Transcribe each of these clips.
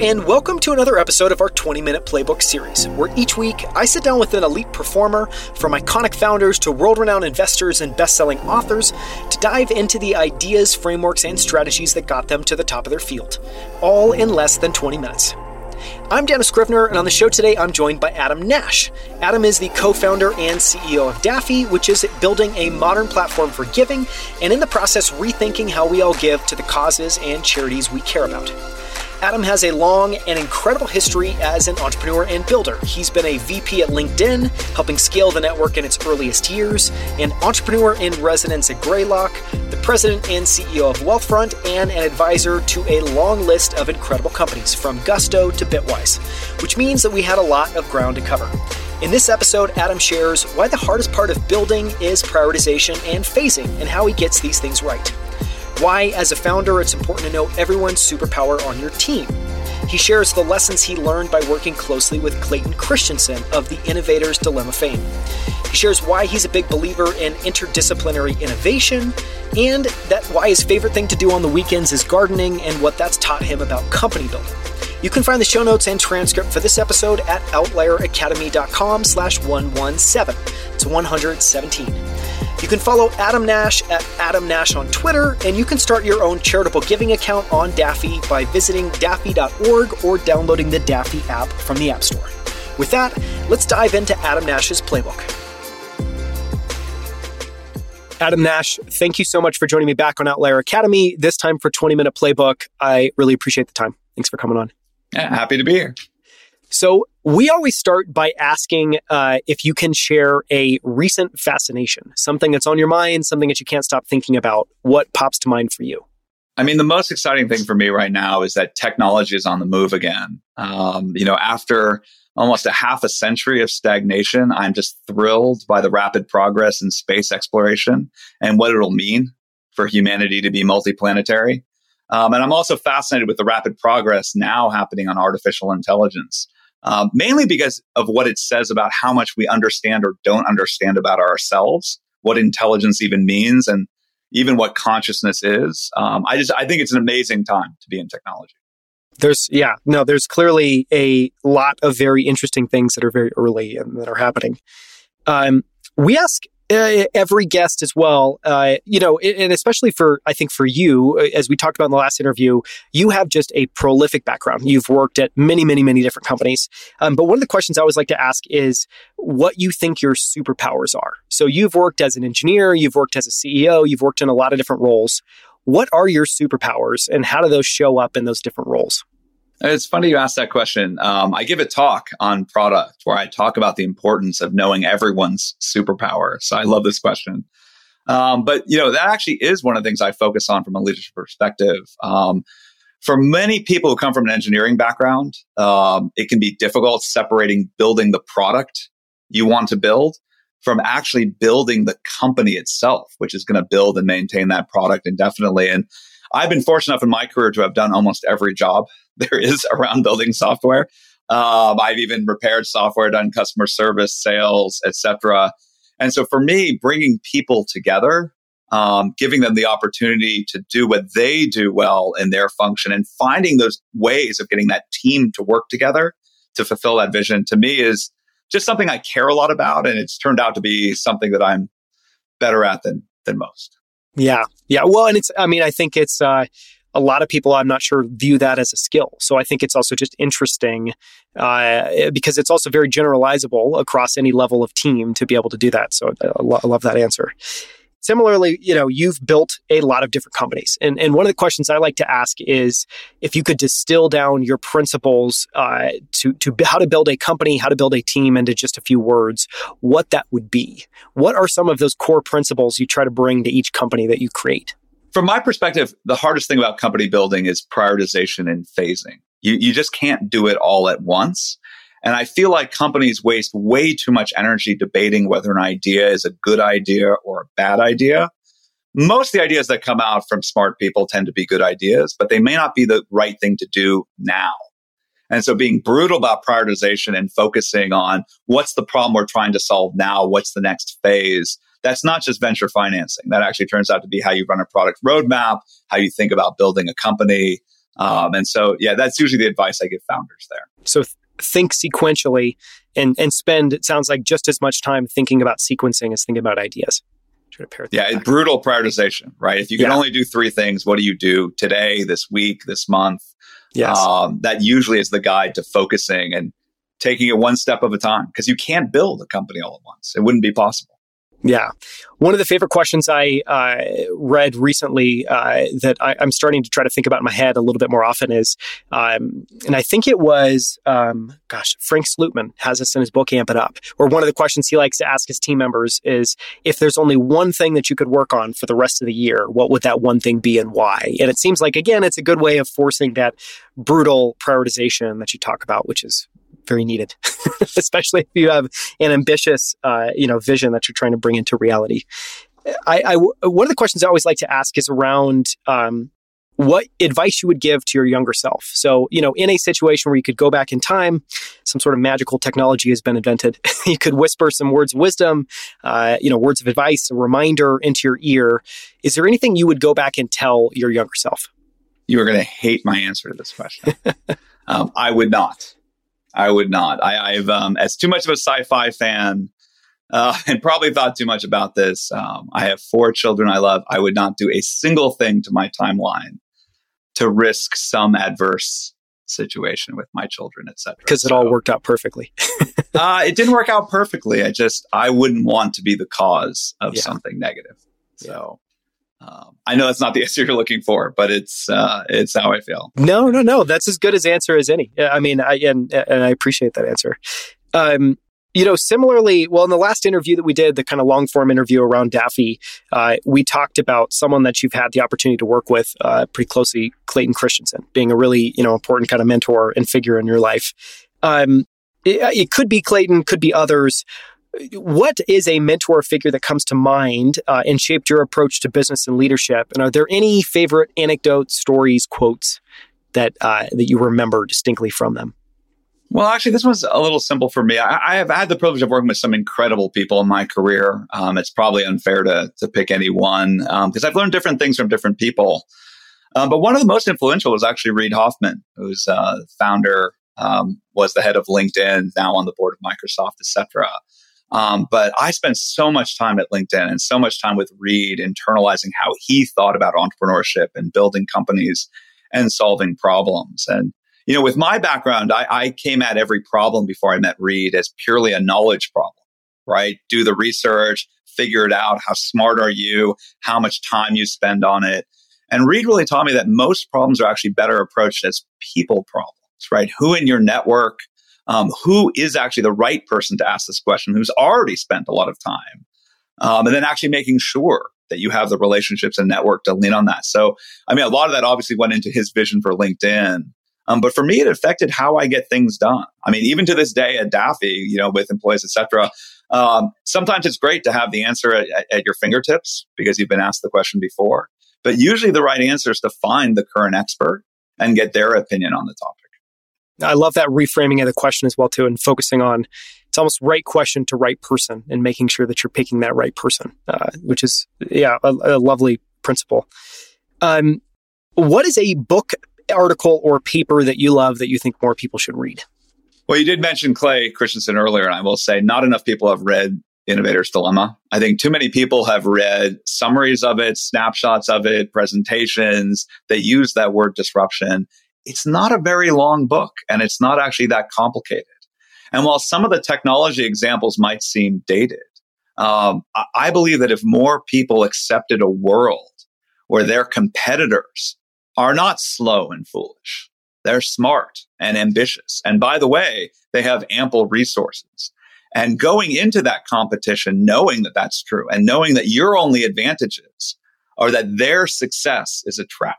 And welcome to another episode of our 20 Minute Playbook series, where each week I sit down with an elite performer, from iconic founders to world renowned investors and best selling authors, to dive into the ideas, frameworks, and strategies that got them to the top of their field, all in less than 20 minutes. I'm Daniel Scrivner, and on the show today, I'm joined by Adam Nash. Adam is the co founder and CEO of Daffy, which is building a modern platform for giving, and in the process, rethinking how we all give to the causes and charities we care about. Adam has a long and incredible history as an entrepreneur and builder. He's been a VP at LinkedIn, helping scale the network in its earliest years, an entrepreneur in residence at Greylock, the president and CEO of Wealthfront, and an advisor to a long list of incredible companies, from Gusto to Bitwise, which means that we had a lot of ground to cover. In this episode, Adam shares why the hardest part of building is prioritization and phasing, and how he gets these things right why, as a founder, it's important to know everyone's superpower on your team. He shares the lessons he learned by working closely with Clayton Christensen of the Innovator's Dilemma fame. He shares why he's a big believer in interdisciplinary innovation and that why his favorite thing to do on the weekends is gardening and what that's taught him about company building. You can find the show notes and transcript for this episode at outlieracademy.com slash 117. It's 117. You can follow Adam Nash at Adam Nash on Twitter, and you can start your own charitable giving account on Daffy by visiting daffy.org or downloading the Daffy app from the App Store. With that, let's dive into Adam Nash's playbook. Adam Nash, thank you so much for joining me back on Outlier Academy, this time for 20 Minute Playbook. I really appreciate the time. Thanks for coming on. Yeah, happy to be here. So, we always start by asking uh, if you can share a recent fascination, something that's on your mind, something that you can't stop thinking about. What pops to mind for you? I mean, the most exciting thing for me right now is that technology is on the move again. Um, you know, after almost a half a century of stagnation, I'm just thrilled by the rapid progress in space exploration and what it'll mean for humanity to be multiplanetary. Um, and I'm also fascinated with the rapid progress now happening on artificial intelligence um, mainly because of what it says about how much we understand or don't understand about ourselves, what intelligence even means, and even what consciousness is. Um, I just I think it's an amazing time to be in technology. There's yeah no there's clearly a lot of very interesting things that are very early and that are happening. Um, we ask uh, every guest as well. Uh, you know, and especially for I think for you, uh, as we talked about in the last interview, you have just a prolific background. You've worked at many, many, many different companies. Um, but one of the questions I always like to ask is what you think your superpowers are. So you've worked as an engineer, you've worked as a CEO, you've worked in a lot of different roles. What are your superpowers, and how do those show up in those different roles? It's funny you asked that question. Um, I give a talk on product where I talk about the importance of knowing everyone's superpower. So I love this question. Um, but you know that actually is one of the things I focus on from a leadership perspective. Um, for many people who come from an engineering background, um, it can be difficult separating building the product you want to build from actually building the company itself, which is going to build and maintain that product indefinitely. And I've been fortunate enough in my career to have done almost every job there is around building software. Um, I've even repaired software, done customer service, sales, etc. And so for me, bringing people together, um, giving them the opportunity to do what they do well in their function, and finding those ways of getting that team to work together to fulfill that vision, to me is just something I care a lot about, and it's turned out to be something that I'm better at than than most. Yeah, yeah. Well, and it's I mean I think it's. Uh, a lot of people, I'm not sure, view that as a skill. So I think it's also just interesting uh, because it's also very generalizable across any level of team to be able to do that. So I, lo- I love that answer. Similarly, you know, you've built a lot of different companies. And, and one of the questions I like to ask is if you could distill down your principles uh, to, to how to build a company, how to build a team into just a few words, what that would be. What are some of those core principles you try to bring to each company that you create? From my perspective, the hardest thing about company building is prioritization and phasing. You, you just can't do it all at once. And I feel like companies waste way too much energy debating whether an idea is a good idea or a bad idea. Most of the ideas that come out from smart people tend to be good ideas, but they may not be the right thing to do now. And so being brutal about prioritization and focusing on what's the problem we're trying to solve now? What's the next phase? That's not just venture financing. That actually turns out to be how you run a product roadmap, how you think about building a company. Um, and so, yeah, that's usually the advice I give founders there. So think sequentially and, and spend, it sounds like just as much time thinking about sequencing as thinking about ideas. try to pair Yeah, brutal prioritization, right? If you can yeah. only do three things, what do you do today, this week, this month? Yes. Um, that usually is the guide to focusing and taking it one step at a time because you can't build a company all at once. It wouldn't be possible. Yeah. One of the favorite questions I uh, read recently uh, that I, am starting to try to think about in my head a little bit more often is, um, and I think it was, um, gosh, Frank Slootman has this in his book, Amp It Up, where one of the questions he likes to ask his team members is if there's only one thing that you could work on for the rest of the year, what would that one thing be and why? And it seems like, again, it's a good way of forcing that brutal prioritization that you talk about, which is very needed, especially if you have an ambitious, uh, you know, vision that you're trying to bring into reality. I, I one of the questions I always like to ask is around um, what advice you would give to your younger self. So, you know, in a situation where you could go back in time, some sort of magical technology has been invented. you could whisper some words of wisdom, uh, you know, words of advice, a reminder into your ear. Is there anything you would go back and tell your younger self? You are going to hate my answer to this question. um, I would not. I would not. I, have um, as too much of a sci-fi fan, uh, and probably thought too much about this. Um, I have four children I love. I would not do a single thing to my timeline to risk some adverse situation with my children, etc. Because it so, all worked out perfectly. uh, it didn't work out perfectly. I just I wouldn't want to be the cause of yeah. something negative. So um, I know that's not the answer you're looking for, but it's uh, it's how I feel. No, no, no. That's as good as answer as any. I mean, I and and I appreciate that answer. Um, you know, similarly, well, in the last interview that we did, the kind of long form interview around Daffy, uh, we talked about someone that you've had the opportunity to work with uh, pretty closely, Clayton Christensen, being a really you know important kind of mentor and figure in your life. Um, it, it could be Clayton, could be others what is a mentor figure that comes to mind uh, and shaped your approach to business and leadership? And are there any favorite anecdotes, stories, quotes that uh, that you remember distinctly from them? Well, actually, this was a little simple for me. I, I have had the privilege of working with some incredible people in my career. Um, it's probably unfair to to pick any one because um, I've learned different things from different people. Um, but one of the most influential was actually Reid Hoffman, who's uh, founder, um, was the head of LinkedIn, now on the board of Microsoft, etc. Um, but I spent so much time at LinkedIn and so much time with Reid internalizing how he thought about entrepreneurship and building companies and solving problems. And, you know, with my background, I, I came at every problem before I met Reid as purely a knowledge problem, right? Do the research, figure it out. How smart are you? How much time you spend on it? And Reid really taught me that most problems are actually better approached as people problems, right? Who in your network um, who is actually the right person to ask this question, who's already spent a lot of time, um, and then actually making sure that you have the relationships and network to lean on that. So, I mean, a lot of that obviously went into his vision for LinkedIn. Um, but for me, it affected how I get things done. I mean, even to this day at Daffy, you know, with employees, etc. Um, sometimes it's great to have the answer at, at your fingertips because you've been asked the question before. But usually, the right answer is to find the current expert and get their opinion on the topic. I love that reframing of the question as well too, and focusing on it's almost right question to right person, and making sure that you're picking that right person, uh, which is yeah a, a lovely principle. Um, what is a book, article, or paper that you love that you think more people should read? Well, you did mention Clay Christensen earlier, and I will say not enough people have read Innovator's Dilemma. I think too many people have read summaries of it, snapshots of it, presentations that use that word disruption it's not a very long book and it's not actually that complicated. And while some of the technology examples might seem dated, um, I believe that if more people accepted a world where their competitors are not slow and foolish, they're smart and ambitious. And by the way, they have ample resources. And going into that competition, knowing that that's true and knowing that your only advantages are that their success is a trap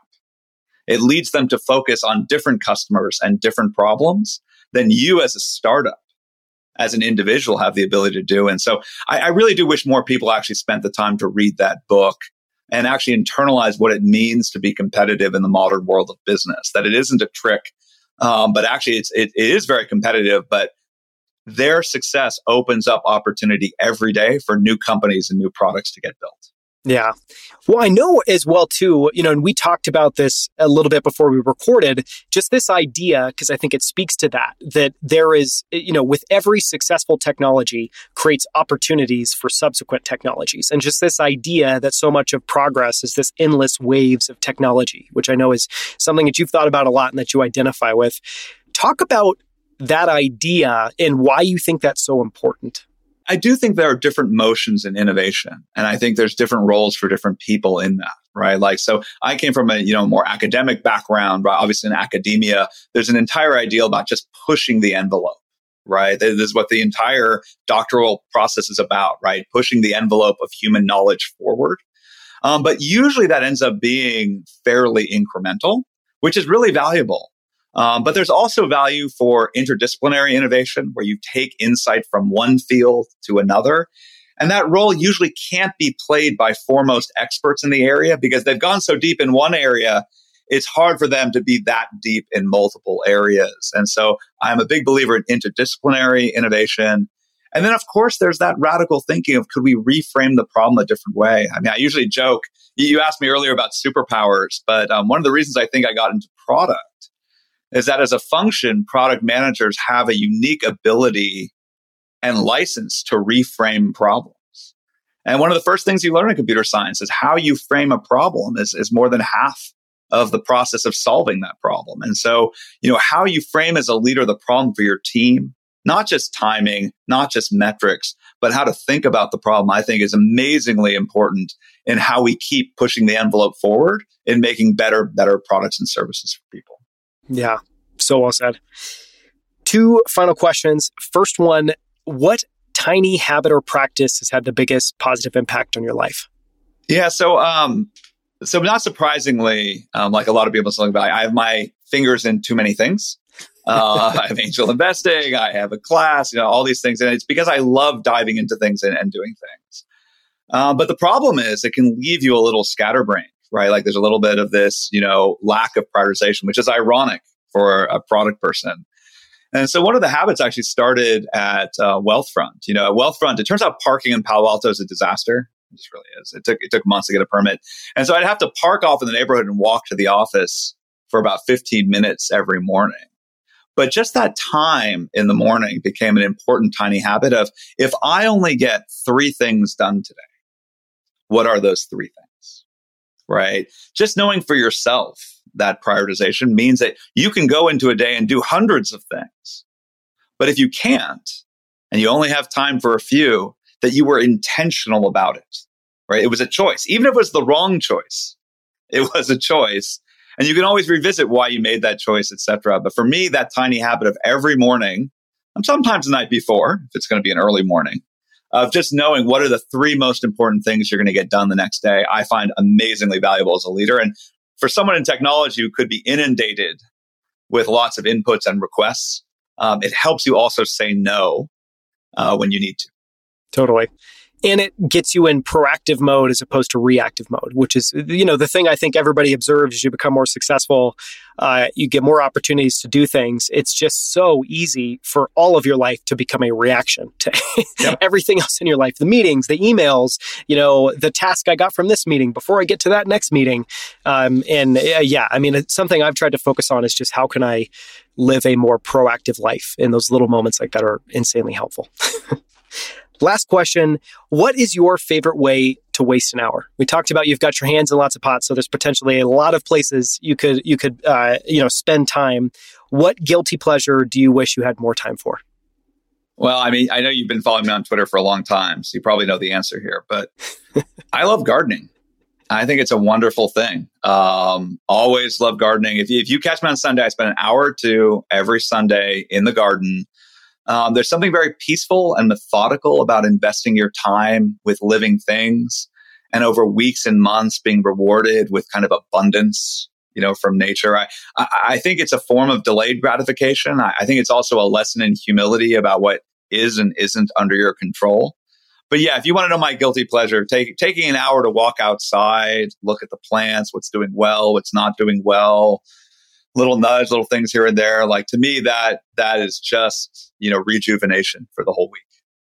it leads them to focus on different customers and different problems than you as a startup, as an individual, have the ability to do. And so I, I really do wish more people actually spent the time to read that book and actually internalize what it means to be competitive in the modern world of business. That it isn't a trick, um, but actually it's it, it is very competitive. But their success opens up opportunity every day for new companies and new products to get built. Yeah. Well, I know as well too, you know, and we talked about this a little bit before we recorded, just this idea because I think it speaks to that that there is, you know, with every successful technology creates opportunities for subsequent technologies. And just this idea that so much of progress is this endless waves of technology, which I know is something that you've thought about a lot and that you identify with. Talk about that idea and why you think that's so important. I do think there are different motions in innovation. And I think there's different roles for different people in that, right? Like, so I came from a, you know, more academic background, right? Obviously in academia, there's an entire ideal about just pushing the envelope, right? This is what the entire doctoral process is about, right? Pushing the envelope of human knowledge forward. Um, but usually that ends up being fairly incremental, which is really valuable. Um, but there's also value for interdisciplinary innovation where you take insight from one field to another. And that role usually can't be played by foremost experts in the area because they've gone so deep in one area. It's hard for them to be that deep in multiple areas. And so I'm a big believer in interdisciplinary innovation. And then, of course, there's that radical thinking of could we reframe the problem a different way? I mean, I usually joke. You asked me earlier about superpowers, but um, one of the reasons I think I got into product is that as a function, product managers have a unique ability and license to reframe problems. And one of the first things you learn in computer science is how you frame a problem is, is more than half of the process of solving that problem. And so, you know, how you frame as a leader the problem for your team, not just timing, not just metrics, but how to think about the problem, I think is amazingly important in how we keep pushing the envelope forward in making better, better products and services for people. Yeah, so well said. Two final questions. First one What tiny habit or practice has had the biggest positive impact on your life? Yeah, so um, so not surprisingly, um, like a lot of people talk about, I have my fingers in too many things. Uh, I have angel investing. I have a class. You know, all these things, and it's because I love diving into things and, and doing things. Uh, but the problem is, it can leave you a little scatterbrained right? Like there's a little bit of this, you know, lack of prioritization, which is ironic for a product person. And so one of the habits actually started at uh, Wealthfront. You know, at Wealthfront, it turns out parking in Palo Alto is a disaster. It just really is. It took it took months to get a permit, and so I'd have to park off in the neighborhood and walk to the office for about 15 minutes every morning. But just that time in the morning became an important tiny habit of if I only get three things done today, what are those three things? Right? Just knowing for yourself that prioritization means that you can go into a day and do hundreds of things. But if you can't, and you only have time for a few, that you were intentional about it, right? It was a choice. Even if it was the wrong choice, it was a choice. And you can always revisit why you made that choice, etc. But for me, that tiny habit of every morning, and sometimes the night before, if it's going to be an early morning, of just knowing what are the three most important things you're going to get done the next day, I find amazingly valuable as a leader. And for someone in technology who could be inundated with lots of inputs and requests, um, it helps you also say no uh, when you need to. Totally and it gets you in proactive mode as opposed to reactive mode, which is, you know, the thing I think everybody observes as you become more successful, uh, you get more opportunities to do things. It's just so easy for all of your life to become a reaction to yep. everything else in your life the meetings, the emails, you know, the task I got from this meeting before I get to that next meeting. Um, and uh, yeah, I mean, it's something I've tried to focus on is just how can I live a more proactive life? And those little moments like that are insanely helpful. Last question What is your favorite way to waste an hour? We talked about you've got your hands in lots of pots, so there's potentially a lot of places you could you could uh, you know spend time. What guilty pleasure do you wish you had more time for? Well, I mean, I know you've been following me on Twitter for a long time, so you probably know the answer here. But I love gardening. I think it's a wonderful thing. Um, always love gardening. If you, if you catch me on Sunday, I spend an hour or two every Sunday in the garden um, there's something very peaceful and methodical about investing your time with living things and over weeks and months being rewarded with kind of abundance you know from nature. I i think it's a form of delayed gratification. I, I think it's also a lesson in humility about what is and isn't under your control. But yeah if you want to know my guilty pleasure take, taking an hour to walk outside look at the plants what's doing well what's not doing well little nudge, little things here and there. Like to me, that that is just you know rejuvenation for the whole week.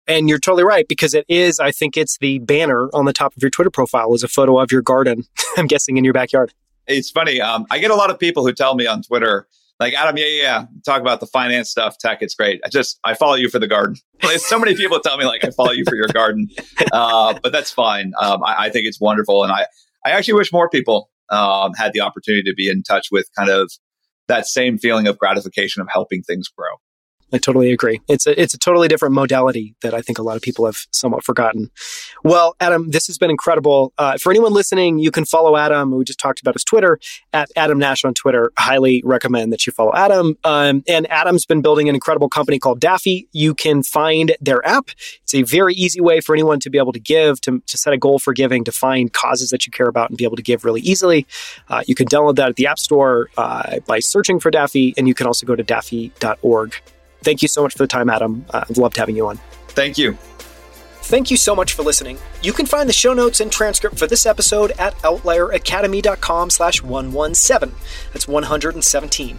And you're totally right because it is, I think it's the banner on the top of your Twitter profile is a photo of your garden, I'm guessing in your backyard. It's funny. Um, I get a lot of people who tell me on Twitter, like, Adam, yeah, yeah, talk about the finance stuff, tech, it's great. I just, I follow you for the garden. There's so many people tell me, like, I follow you for your garden. Uh, but that's fine. Um, I, I, think it's wonderful. And I, I actually wish more people um, had the opportunity to be in touch with kind of that same feeling of gratification of helping things grow. I totally agree. It's a, it's a totally different modality that I think a lot of people have somewhat forgotten. Well, Adam, this has been incredible. Uh, for anyone listening, you can follow Adam. We just talked about his Twitter at Adam Nash on Twitter. Highly recommend that you follow Adam. Um, and Adam's been building an incredible company called Daffy. You can find their app. It's a very easy way for anyone to be able to give, to, to set a goal for giving, to find causes that you care about and be able to give really easily. Uh, you can download that at the App Store uh, by searching for Daffy, and you can also go to daffy.org. Thank you so much for the time, Adam. Uh, I've loved having you on. Thank you. Thank you so much for listening. You can find the show notes and transcript for this episode at outlieracademy.com slash 117. That's 117.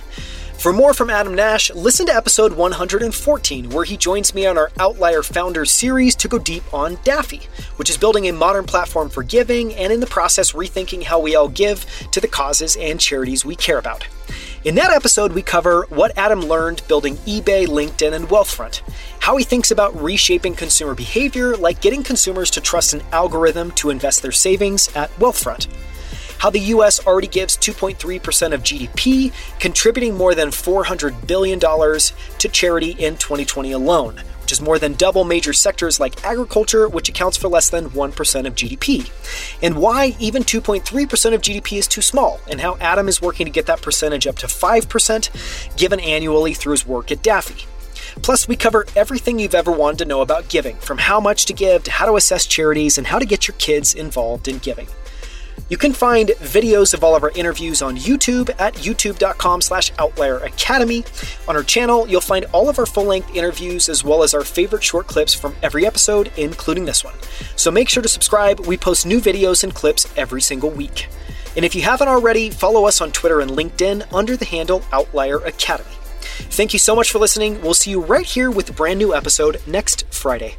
For more from Adam Nash, listen to episode 114, where he joins me on our Outlier Founders series to go deep on Daffy, which is building a modern platform for giving and in the process rethinking how we all give to the causes and charities we care about. In that episode, we cover what Adam learned building eBay, LinkedIn, and Wealthfront, how he thinks about reshaping consumer behavior, like getting consumers to trust an algorithm to invest their savings at Wealthfront, how the US already gives 2.3% of GDP, contributing more than $400 billion to charity in 2020 alone which is more than double major sectors like agriculture, which accounts for less than 1% of GDP, and why even 2.3% of GDP is too small, and how Adam is working to get that percentage up to 5%, given annually through his work at Daffy. Plus, we cover everything you've ever wanted to know about giving, from how much to give to how to assess charities and how to get your kids involved in giving. You can find videos of all of our interviews on YouTube at youtube.com slash outlier academy. On our channel, you'll find all of our full-length interviews as well as our favorite short clips from every episode, including this one. So make sure to subscribe. We post new videos and clips every single week. And if you haven't already, follow us on Twitter and LinkedIn under the handle Outlier Academy. Thank you so much for listening. We'll see you right here with a brand new episode next Friday.